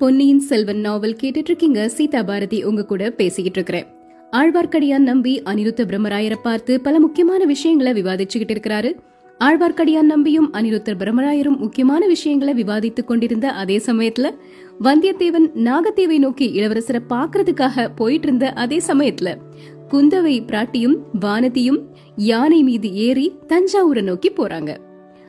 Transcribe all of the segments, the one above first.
பொன்னியின் செல்வன் நாவல் கேட்டுட்டு இருக்கீங்க சீதா பாரதி உங்க கூட பேசிக்கிட்டு இருக்கிறேன் ஆழ்வார்க்கடியான் நம்பி அனிருத்த பிரம்மராயரை பார்த்து பல முக்கியமான விஷயங்களை விவாதிச்சுக்கிட்டு இருக்கிறாரு. ஆழ்வார்க்கடியான் நம்பியும் அனிருத்தர் பிரம்மராயரும் முக்கியமான விஷயங்களை விவாதித்துக் கொண்டிருந்த அதே சமயத்துல வந்தியத்தேவன் நாகத்தேவை நோக்கி இளவரசரை பாக்குறதுக்காக போயிட்டு இருந்த அதே சமயத்துல குந்தவை பிராட்டியும் வானதியும் யானை மீது ஏறி தஞ்சாவூரை நோக்கி போறாங்க.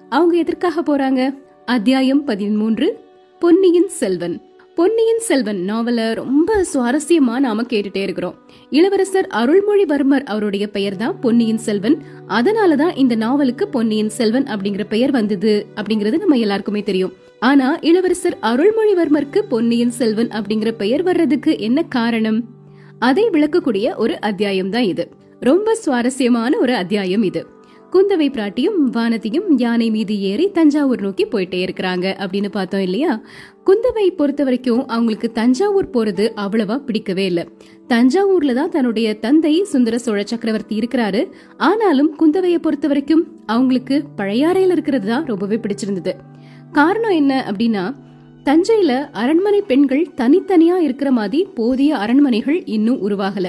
அவங்க எதற்காக போறாங்க? அத்தியாயம் பதிமூன்று பொன்னியின் செல்வன். பொன்னியின் செல்வன் நாவல ரொம்ப சுவாரஸ்யமா நாம கேட்டுட்டே இருக்கிறோம். இளவரசர் அருள்மொழிவர்மர் அவருடைய பெயர் தான் பொன்னியின் செல்வன். அதனாலதான் இந்த நாவலுக்கு பொன்னியின் செல்வன் அப்படிங்கிற பெயர் வந்தது அப்படிங்கறது நம்ம எல்லாருக்குமே தெரியும். ஆனா இளவரசர் அருள்மொழிவர்மருக்கு பொன்னியின் செல்வன் அப்படிங்கிற பெயர் வர்றதுக்கு என்ன காரணம்? அதை விளக்கக்கூடிய ஒரு அத்தியாயம் தான் இது. ரொம்ப சுவாரஸ்யமான ஒரு அத்தியாயம் இது. குந்தவை பிராட்டியும் வானதியும் யானை மீது ஏறி தஞ்சாவூர் நோக்கி போயிட்டே இருக்கிறாங்க அப்படின்னு பார்த்தோம் இல்லையா? குந்தவை பொறுத்த வரைக்கும் அவங்களுக்கு தஞ்சாவூர் போறது அவ்வளவா பிடிக்கவே இல்ல. தஞ்சாவூர்ல தான் தன்னுடைய தந்தை சுந்தர சோழ சக்கரவர்த்தி இருக்கிறாரு. ஆனாலும் குந்தவைய பொறுத்த வரைக்கும் அவங்களுக்கு பழையாறையில இருக்கிறது தான் ரொம்பவே பிடிச்சிருந்தது. காரணம் என்ன அப்படின்னா தஞ்சையில அரண்மனை பெண்கள் தனித்தனியா இருக்கிற மாதிரி போதிய அரண்மனைகள் இன்னும் உருவாகல.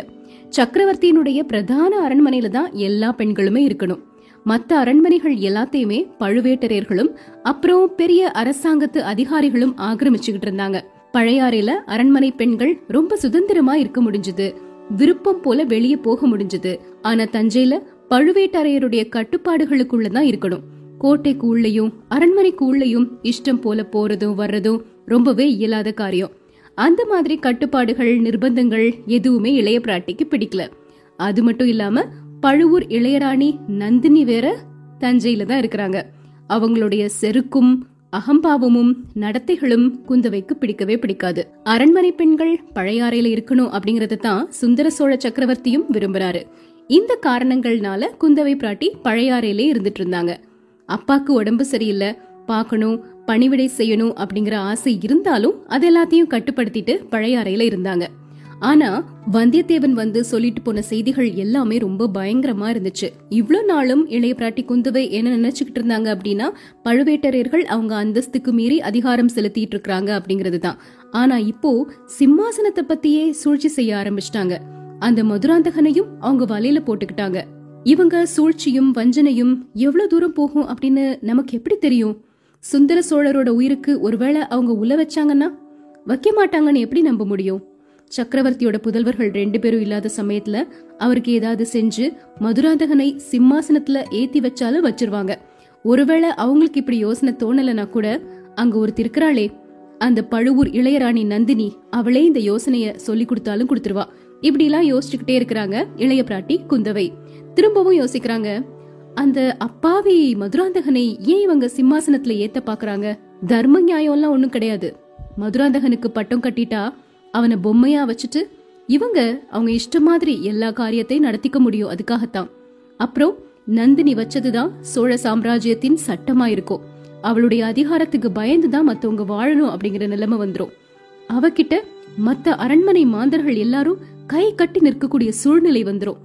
சக்கரவர்த்தியினுடைய பிரதான அரண்மனையில தான் எல்லா பெண்களுமே இருக்கணும். மத்த அரண்மனைகள் எல்லாத்தையுமே பழுவேட்டரையர்களும் அப்புறம் பெரிய அரசாங்கத்து அதிகாரிகளும் ஆக்கிரமிச்சுக்கிட்டு இருந்தாங்க. பழையாறையில அரண்மனை பெண்கள் ரொம்ப சுதந்திரமா இருக்க முடிஞ்சது. விருப்பம் போல வெளியே போக முடிஞ்சது. ஆனா தஞ்சையில பழுவேட்டரையருடைய கட்டுப்பாடுகளுக்குள்ள தான் இருக்கணும். கோட்டைக்கு உள்ளயும் அரண்மனைக்கு உள்ளயும் இஷ்டம் போல போறதும் வர்றதும் ரொம்பவே இயலாத காரியம். அந்த மாதிரி கட்டுப்பாடுகள் நிர்பந்தங்கள் எதுவுமே இளைய பிராட்டிக்கு பிடிக்கல. அது மட்டும் இல்லாம பழுவூர் இளையராணி நந்தினி வேற தஞ்சையில தான் இருக்கிறாங்க. அவங்களுடைய செருக்கும் அகம்பாவமும் நடத்தைகளும் குந்தவைக்கு பிடிக்கவே பிடிக்காது. அரண்மனை பெண்கள் பழையாறையில இருக்கணும் அப்படிங்கறத தான் சுந்தர சோழ சக்கரவர்த்தியும் விரும்புறாரு. இந்த காரணங்கள்னால குந்தவை பிராட்டி பழையாறையிலே இருந்துட்டு இருந்தாங்க. அப்பாக்கு உடம்பு சரியில்லை பார்க்கணும் பணிவிடை செய்யணும் அப்படிங்கிற ஆசை இருந்தாலும் அது எல்லாத்தையும் கட்டுப்படுத்திட்டு பழையாறையில இருந்தாங்க. ஆனா வந்தியத்தேவன் வந்து சொல்லிட்டு போன செய்திகள் எல்லாமே ரொம்ப பயங்கரமா இருந்துச்சு. இவ்ளோ நாளும் இளைய பிராட்டி குந்தவை என்ன நினைச்சுக்கிட்டு இருந்தாங்க அப்படின்னா பழுவேட்டரையர்கள் அவங்க அந்தஸ்துக்கு மீறி அதிகாரம் செலுத்திட்டு இருக்காங்க அப்படிங்கிறது தான். ஆனா இப்போ சிம்மாசனத்தை பத்தியே சூழ்ச்சி செய்ய ஆரம்பிச்சிட்டாங்க. அந்த மதுராந்தகனையும் அவங்க வலையில போட்டுக்கிட்டாங்க. இவங்க சூழ்ச்சியும் வஞ்சனையும் எவ்வளவு தூரம் போகும் அப்படின்னு நமக்கு எப்படி தெரியும்? சுந்தர சோழரோட உயிருக்கு ஒருவேளை அவங்க உள்ள வச்சாங்கன்னா வைக்க மாட்டாங்கன்னு எப்படி நம்ப முடியும்? சக்கரவர்த்தியோட புதல்வர்கள் ரெண்டு பேரும் இல்லாத சமயத்துல அவருக்கு ஏதாவது செஞ்சு மதுராந்தகனை சிம்மாசனத்துல ஏத்தி வச்சாலும் வச்சிருவாங்க. ஒருவேளை அவங்களுக்கு இப்படி யோசனை தோணலனா கூட அங்க ஒரு திருக்கிறாளே அந்த பழுவூர் இளையராணி நந்தினி அவளே இந்த யோசனைய சொல்லி கொடுத்தாலும் கொடுத்துருவா. இப்படி எல்லாம் யோசிச்சுக்கிட்டே இருக்கிறாங்க இளைய பிராட்டி குந்தவை. திரும்பவும் யோசிக்கிறாங்க அந்த அப்பாவி மதுராந்தகனை ஏன் இவங்க சிம்மாசனத்துல ஏத்த பாக்குறாங்க? தர்ம நியாயம் எல்லாம் ஒண்ணும் கிடையாது. மதுராந்தகனுக்கு பட்டம் கட்டிட்டா அவனை பொம்மையா வச்சுட்டு இவங்க அவங்க இஷ்ட மாதிரி எல்லா காரியத்தையும் நடத்திக்க முடியும் அதுக்காகத்தான். அப்புறம் நந்தினி வச்சதுதான் சோழ சாம்ராஜ்யத்தின் சட்டமா இருக்கும் அவளுடைய அதிகாரத்துக்கு பயந்துதான் மத்தவங்க வாழணும் அப்படிங்கிற நிலைமை வந்துடும் அவகிட்ட மத்த அரண்மனை மாந்தர்கள் எல்லாரும் கை கட்டி நிற்கக்கூடிய சூழ்நிலை வந்துடும்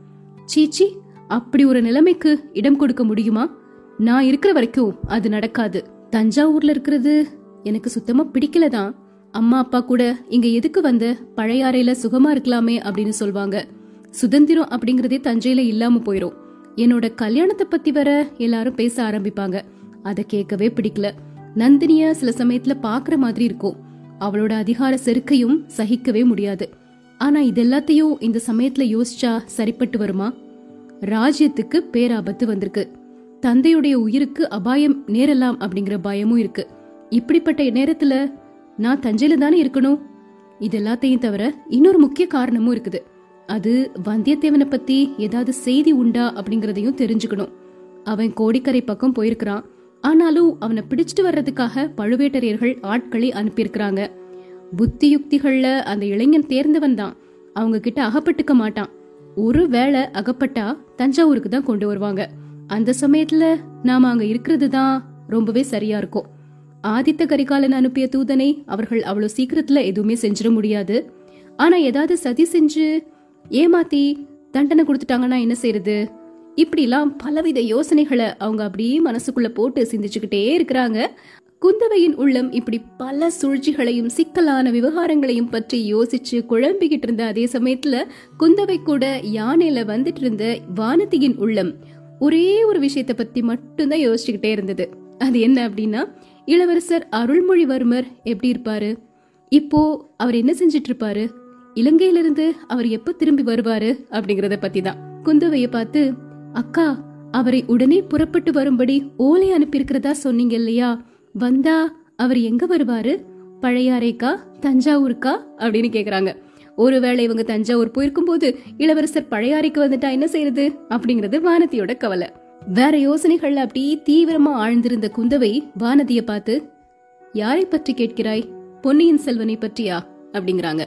சீச்சி அப்படி ஒரு நிலைமைக்கு இடம் கொடுக்க முடியுமா? நான் இருக்கிற வரைக்கும் அது நடக்காது. தஞ்சாவூர்ல இருக்கிறது எனக்கு சுத்தமா பிடிக்கலதான். அம்மா அப்பா கூட இங்க எதுக்கு வந்த பழையாறையில சுகமா இருக்கலாமே அப்படின்னு சொல்வாங்க. சுதந்திரம் அப்படிங்கறதே தஞ்சையில இல்லாம போயிரும். என்னோட கல்யாணத்தை பத்தி வர எல்லாரும் பேச ஆரம்பிப்பாங்க. அத கேட்கவே பிடிக்கல. நந்தினிய சில சமயத்துல பாக்குற மாதிரி இருக்கும். அவளோட அதிகார செருக்கையும் சகிக்கவே முடியாது. ஆனா இதெல்லாத்தையும் இந்த சமயத்துல யோசிச்சா சரிப்பட்டு வருமா? ராஜ்யத்துக்கு பேராபத்து வந்திருக்கு. தந்தையுடைய உயிருக்கு அபாயம் நேரலாம் அப்படிங்கிற பயமும் இருக்கு. இப்படிப்பட்ட நேரத்துல நான் தஞ்சையில தானே இருக்கணும்? இது எல்லாத்தையும் தவிர இன்னொரு முக்கிய காரணமும் இருக்குது. அது வந்தியத்தேவனை பத்தி ஏதாவது செய்தி உண்டா அப்படிங்கறதையும் தெரிஞ்சுக்கணும். அவன் கோடிக்கரை பக்கம் போயிருக்கிறான். ஆனாலும் அவனை பிடிச்சிட்டு வர்றதுக்காக பழுவேட்டரையர்கள் ஆட்களை அனுப்பியிருக்கிறாங்க. புத்தி யுக்திகள்ல அந்த இளைஞன் தேர்ந்தவன் தான். அவங்க கிட்ட அகப்பட்டுக்க மாட்டான். ஒரு வேளை அகப்பட்டா தஞ்சாவூருக்கு தான் கொண்டு வருவாங்க. அந்த சமயத்துல நாம அங்க இருக்கிறது தான் ரொம்பவே சரியா இருக்கும். ஆதித்த கரிகாலன் அனுப்பிய தூதனை அவர்கள் அவ்வளவு சீக்கிரத்துல எதுவுமே செஞ்சிட முடியாது. ஆனா ஏதாவது சதி செஞ்சு ஏமாத்தி தண்டனை கொடுத்துட்டாங்கன்னா என்ன செய்யறது இப்படிலாம் பலவித யோசனைகளை அவங்க அப்படியே மனசுக்குள்ள போட்டு சிந்திச்சுக்கிட்டே இருக்கிறாங்க. குந்தவையின் உள்ளம் இப்படி பல சூழ்ச்சிகளையும் சிக்கலான விவகாரங்களையும் பற்றி யோசிச்சு குழம்பிக்கிட்டு இருந்த அதே சமயத்துல குந்தவை கூட யானையில வந்துட்டு இருந்த வானதியின் உள்ளம் ஒரே ஒரு விஷயத்த பத்தி மட்டும்தான் யோசிச்சுக்கிட்டே இருந்தது. அது என்ன அப்படின்னா இளவரசர் அருள்மொழிவர்மர் எப்படி இருப்பாரு? இப்போ அவர் என்ன செஞ்சிட்டு இருப்பாரு இலங்கையிலிருந்து அவர் எப்ப திரும்பி வருவாரு அப்படிங்கறத பத்தி தான் குந்தவைய பார்த்து அக்கா அவரை உடனே புறப்பட்டு வரும்படி ஓலை அனுப்பியிருக்கிறதா சொன்னீங்க இல்லையா? வந்தா அவர் எங்க வருவாரு? பழையாறைக்கா? தஞ்சாவூருக்கா? அப்படின்னு கேக்குறாங்க. ஒருவேளை இவங்க தஞ்சாவூர் போயிருக்கும் போது இளவரசர் பழையாறைக்கு வந்துட்டா என்ன செய்யறது அப்படிங்கறது வானதியோட கவலை. வேற யோசனைகள்ல அப்படி தீவிரமா ஆழ்ந்திருந்த குந்தவை வானதிய பார்த்து யாரை பற்றி கேட்கிறாய்? பொன்னியின் செல்வனை பற்றியா? அப்படிங்கிறாங்க.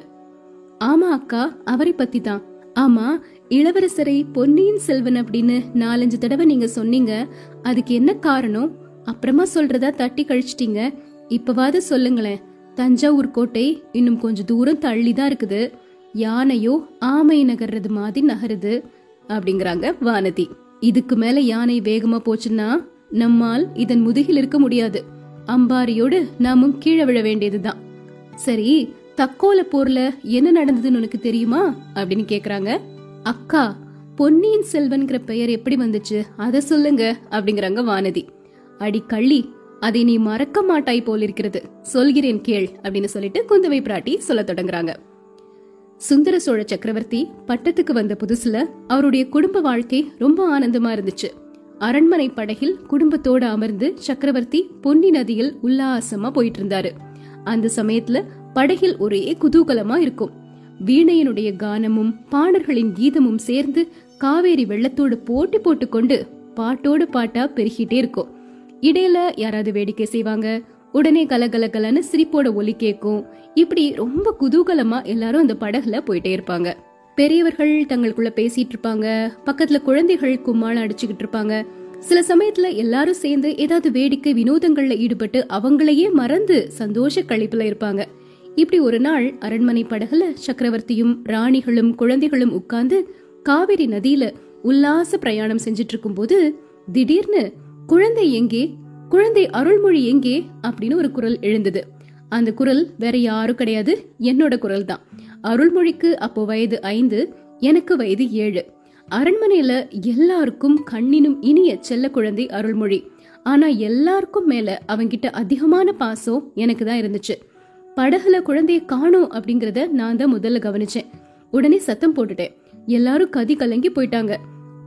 ஆமா அக்கா அவரை பத்தி தான் ஆமா இளவரசரை பொன்னியின் செல்வன் அப்படின்னு நாலஞ்சு தடவை நீங்க சொன்னீங்க. அதுக்கு என்ன காரணம்? அப்புறமா சொல்றதா தட்டி கழிச்சிட்டீங்க. இப்பவாது சொல்லுங்களேன். தஞ்சாவூர் கோட்டை இன்னும் கொஞ்சம் தூரம் தள்ளி தான் இருக்குது. யானையோ ஆமை நகர்றது மாதிரி நகருது அப்படிங்கிறாங்க வானதி. இதுக்கு மேல யானை வேகமா போச்சுன்னா நம்மால் இதன் முதுகில் இருக்க முடியாது. அம்பாரியோடு நாமும் கீழே விழ வேண்டியதுதான். சரி தக்கோல போர்ல என்ன நடந்ததுன்னு உனக்கு தெரியுமா? அப்படின்னு கேக்குறாங்க. அக்கா பொன்னியின் செல்வன்கிற பெயர் எப்படி வந்துச்சு? அத சொல்லுங்க அப்படிங்கிறாங்க வானதி. அடி கள்ளி அதை நீ மறக்க மாட்டாய் போல் இருக்கிறது சொல்கிறேன் கேள் அப்படின்னு சொல்லிட்டு குந்தவை பிராட்டி சொல்ல தொடங்குறாங்க. சுந்தர சோழ சக்கரவர்த்தி பட்டத்துக்கு வந்த புதுசுல அவருடைய குடும்ப வாழ்க்கை ரொம்ப ஆனந்தமா இருந்துச்சு. அரண்மனை படகில் குடும்பத்தோட அமர்ந்து சக்கரவர்த்தி பொன்னி நதியில் உல்லாசமா போயிட்டு இருந்தாரு அந்த சமயத்துல படகில் ஒரே குதூகலமா இருக்கும். வீணையனுடைய கானமும் பாணர்களின் கீதமும் சேர்ந்து காவேரி வெள்ளத்தோடு போட்டி போட்டுக்கொண்டு பாட்டோடு பாட்டா பெருகிட்டே இருக்கும். இடையில யாராவது வேடிக்கை செய்வாங்க? உடனே கலகலகலன்னு சிரிப்போட ஒலி கேட்கும் இப்படி ரொம்ப குதூகலமா எல்லாரும் அந்த படகுல போயிட்டே இருப்பாங்க. பெரியவர்கள் தங்களுக்குள்ள பேசிட்டு இருப்பாங்க. பக்கத்துல குழந்தைகள் கும்மாளம் அடிச்சுக்கிட்டு இருப்பாங்க. சில சமயத்துல எல்லாரும் சேர்ந்து ஏதாவது வேடிக்கை வினோதங்கள்ல ஈடுபட்டு அவங்களையே மறந்து சந்தோஷ கழிப்புல இருப்பாங்க. இப்படி ஒரு நாள் அரண்மனை படகுல சக்கரவர்த்தியும் ராணிகளும் குழந்தைகளும் உட்கார்ந்து காவிரி நதியில உல்லாச பிரயாணம் செஞ்சிட்டு இருக்கும்போது திடீர்னு குழந்தை எங்கே? குழந்தை அருள்மொழி எங்கே? அப்படின்னு ஒரு குரல் எழுந்தது. அந்த குரல் வேற யாரும் கிடையாது என்னோட குரல் தான். அருள்மொழிக்கு அப்போ வயது ஐந்து எனக்கு வயது ஏழு. அரண்மனையில எல்லாருக்கும் கண்ணினும் இனிய செல்ல குழந்தை அருள்மொழி. ஆனா எல்லாருக்கும் மேல அவங்கிட்ட அதிகமான பாசம் எனக்கு தான் இருந்துச்சு. படகுல குழந்தைய காணோம் அப்படிங்கறத நான் தான் முதல்ல கவனிச்சேன். உடனே சத்தம் போட்டுட்டேன். எல்லாரும் கதி கலங்கி போயிட்டாங்க.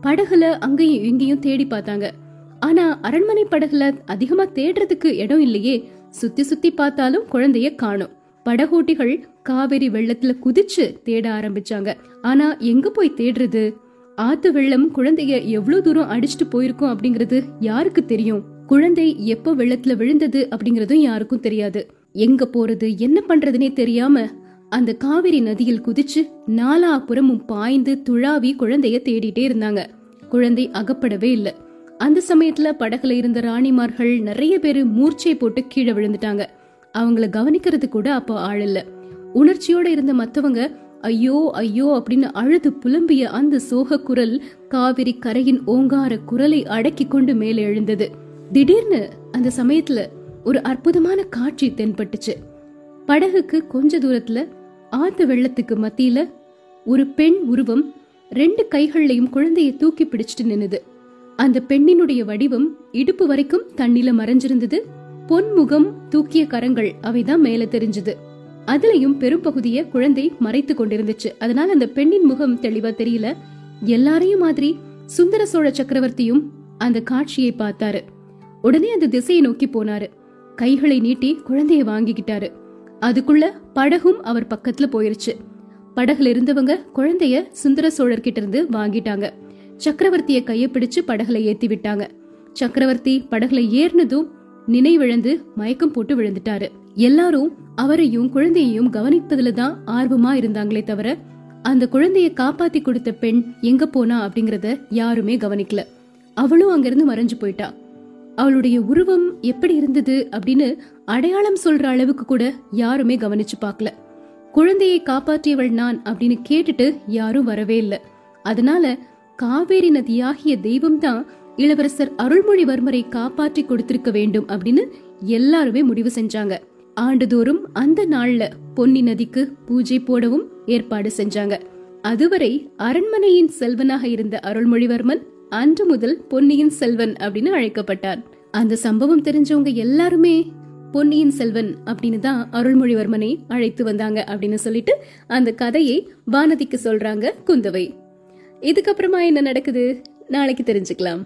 படகுல அங்கேயும் இங்கேயும் தேடி பார்த்தாங்க. ஆனா அரண்மனை படகுல அதிகமா தேடுறதுக்கு இடம் இல்லையே. சுத்தி சுத்தி பார்த்தாலும் குழந்தைய காணும். படகோட்டிகள் காவேரி வெள்ளத்துல குதிச்சு தேட ஆரம்பிச்சாங்க. ஆனா எங்க போய் தேடுறது? ஆத்து வெள்ளம் குழந்தைய எவ்வளவு தூரம் அடிச்சுட்டு போயிருக்கும் அப்படிங்கறது யாருக்கு தெரியும்? குழந்தை எப்ப வெள்ளத்துல விழுந்தது அப்படிங்கறதும் யாருக்கும் தெரியாது. எங்க போறது என்ன பண்றதுனே தெரியாம அந்த காவிரி நதியில் குதிச்சு நாலாபுறமும் பாய்ந்து துழாவி குழந்தைய தேடிட்டே இருந்தாங்க. குழந்தை அகப்படவே இல்லை. அந்த சமயத்துல படகுல இருந்த ராணிமார்கள் நிறைய பேர் மூர்ச்சை போட்டு கீழே விழுந்துட்டாங்க. அவங்கள கவனிக்கிறது கூட அப்போ ஆள் இல்ல. உணர்ச்சியோட இருந்த மத்தவங்க ஐயோ ஐயோ அப்படின்னு அழுது புலம்பிய அந்த சோக குரல் காவிரி கரையின் ஓங்கார குரலை அடக்கி கொண்டு மேலே எழுந்தது. திடீர்னு அந்த சமயத்துல ஒரு அற்புதமான காட்சி தென்பட்டுச்சு. படகுக்கு கொஞ்ச தூரத்துல ஆத்து வெள்ளத்துக்கு மத்தியில ஒரு பெண் உருவம் ரெண்டு கைகள்லையும் குழந்தைய தூக்கி பிடிச்சிட்டு நின்னுது. அந்த பெண்ணினுடைய வடிவம் இடுப்பு வரைக்கும் தண்ணில மறைஞ்சிருந்தது. பொன்முகம் தூக்கிய கரங்கள் அவைதான் மேல தெரிஞ்சது. அதுலயும் பெரும்பகுதிய குழந்தை மறைத்து கொண்டிருந்துச்சு. அதனால அந்த பெண்ணின் முகம் தெளிவா தெரியல. எல்லாரையும் மாதிரி சுந்தர சோழ சக்கரவர்த்தியும் அந்த காட்சியை பார்த்தாரு. உடனே அந்த திசையை நோக்கி போனாரு. கைகளை நீட்டி குழந்தைய வாங்கிக்கிட்டாரு. அதுக்குள்ள படகும் அவர் பக்கத்துல போயிருச்சு. படகுல இருந்தவங்க குழந்தைய சுந்தர சோழர் கிட்ட இருந்து வாங்கிட்டாங்க. சக்கரவர்த்திய கைய பிடிச்சு படகுல ஏத்தி விட்டாங்க சக்கரவர்த்தி படகுல ஏறினதும் நினைவிழந்து மயக்கம் போட்டு விழுந்துட்டாரு. எல்லாரும் அவரையும் குழந்தையையும் கவனிப்பதுல தான் ஆர்வமா இருந்தாங்களே தவிர அந்த குழந்தைய காப்பாத்தி கொடுத்த பெண் எங்க போனா அப்படிங்கறத யாருமே கவனிக்கல. அவளும் அங்கிருந்து மறைஞ்சு போயிட்டா. அவளுடைய உருவம் எப்படி இருந்தது அப்படின்னு அடையாளம் சொல்ற அளவுக்கு கூட யாருமே கவனிச்சு பார்க்கல. குழந்தையை காப்பாற்றியவள் நான் அப்படின்னு கேட்டுட்டு யாரும் வரவே இல்ல. அதனால காவேரி நதியாகிய தெய்வம்தான் இளவரசர் அருள்மொழிவர்மரை காப்பாற்றி கொடுத்திருக்க வேண்டும் அப்படின்னு எல்லாருமே முடிவு செஞ்சாங்க. ஆண்டுதோறும் அந்த நாள்ல பொன்னி நதிக்கு பூஜை போடவும் ஏற்பாடு செஞ்சாங்க. அதுவரை அரண்மனையின் செல்வனாக இருந்த அருள்மொழிவர்மன் அன்று முதல் பொன்னியின் செல்வன் அப்படின்னு அழைக்கப்பட்டார். அந்த சம்பவம் தெரிஞ்சவங்க எல்லாருமே பொன்னியின் செல்வன் அப்படின்னு தான் அருள்மொழிவர்மனை அழைத்து வந்தாங்க அப்படின்னு சொல்லிட்டு அந்த கதையை வானதிக்கு சொல்றாங்க குந்தவை. இதுக்கப்புறமா என்ன நடக்குது? நாளைக்கு தெரிஞ்சுக்கலாம்.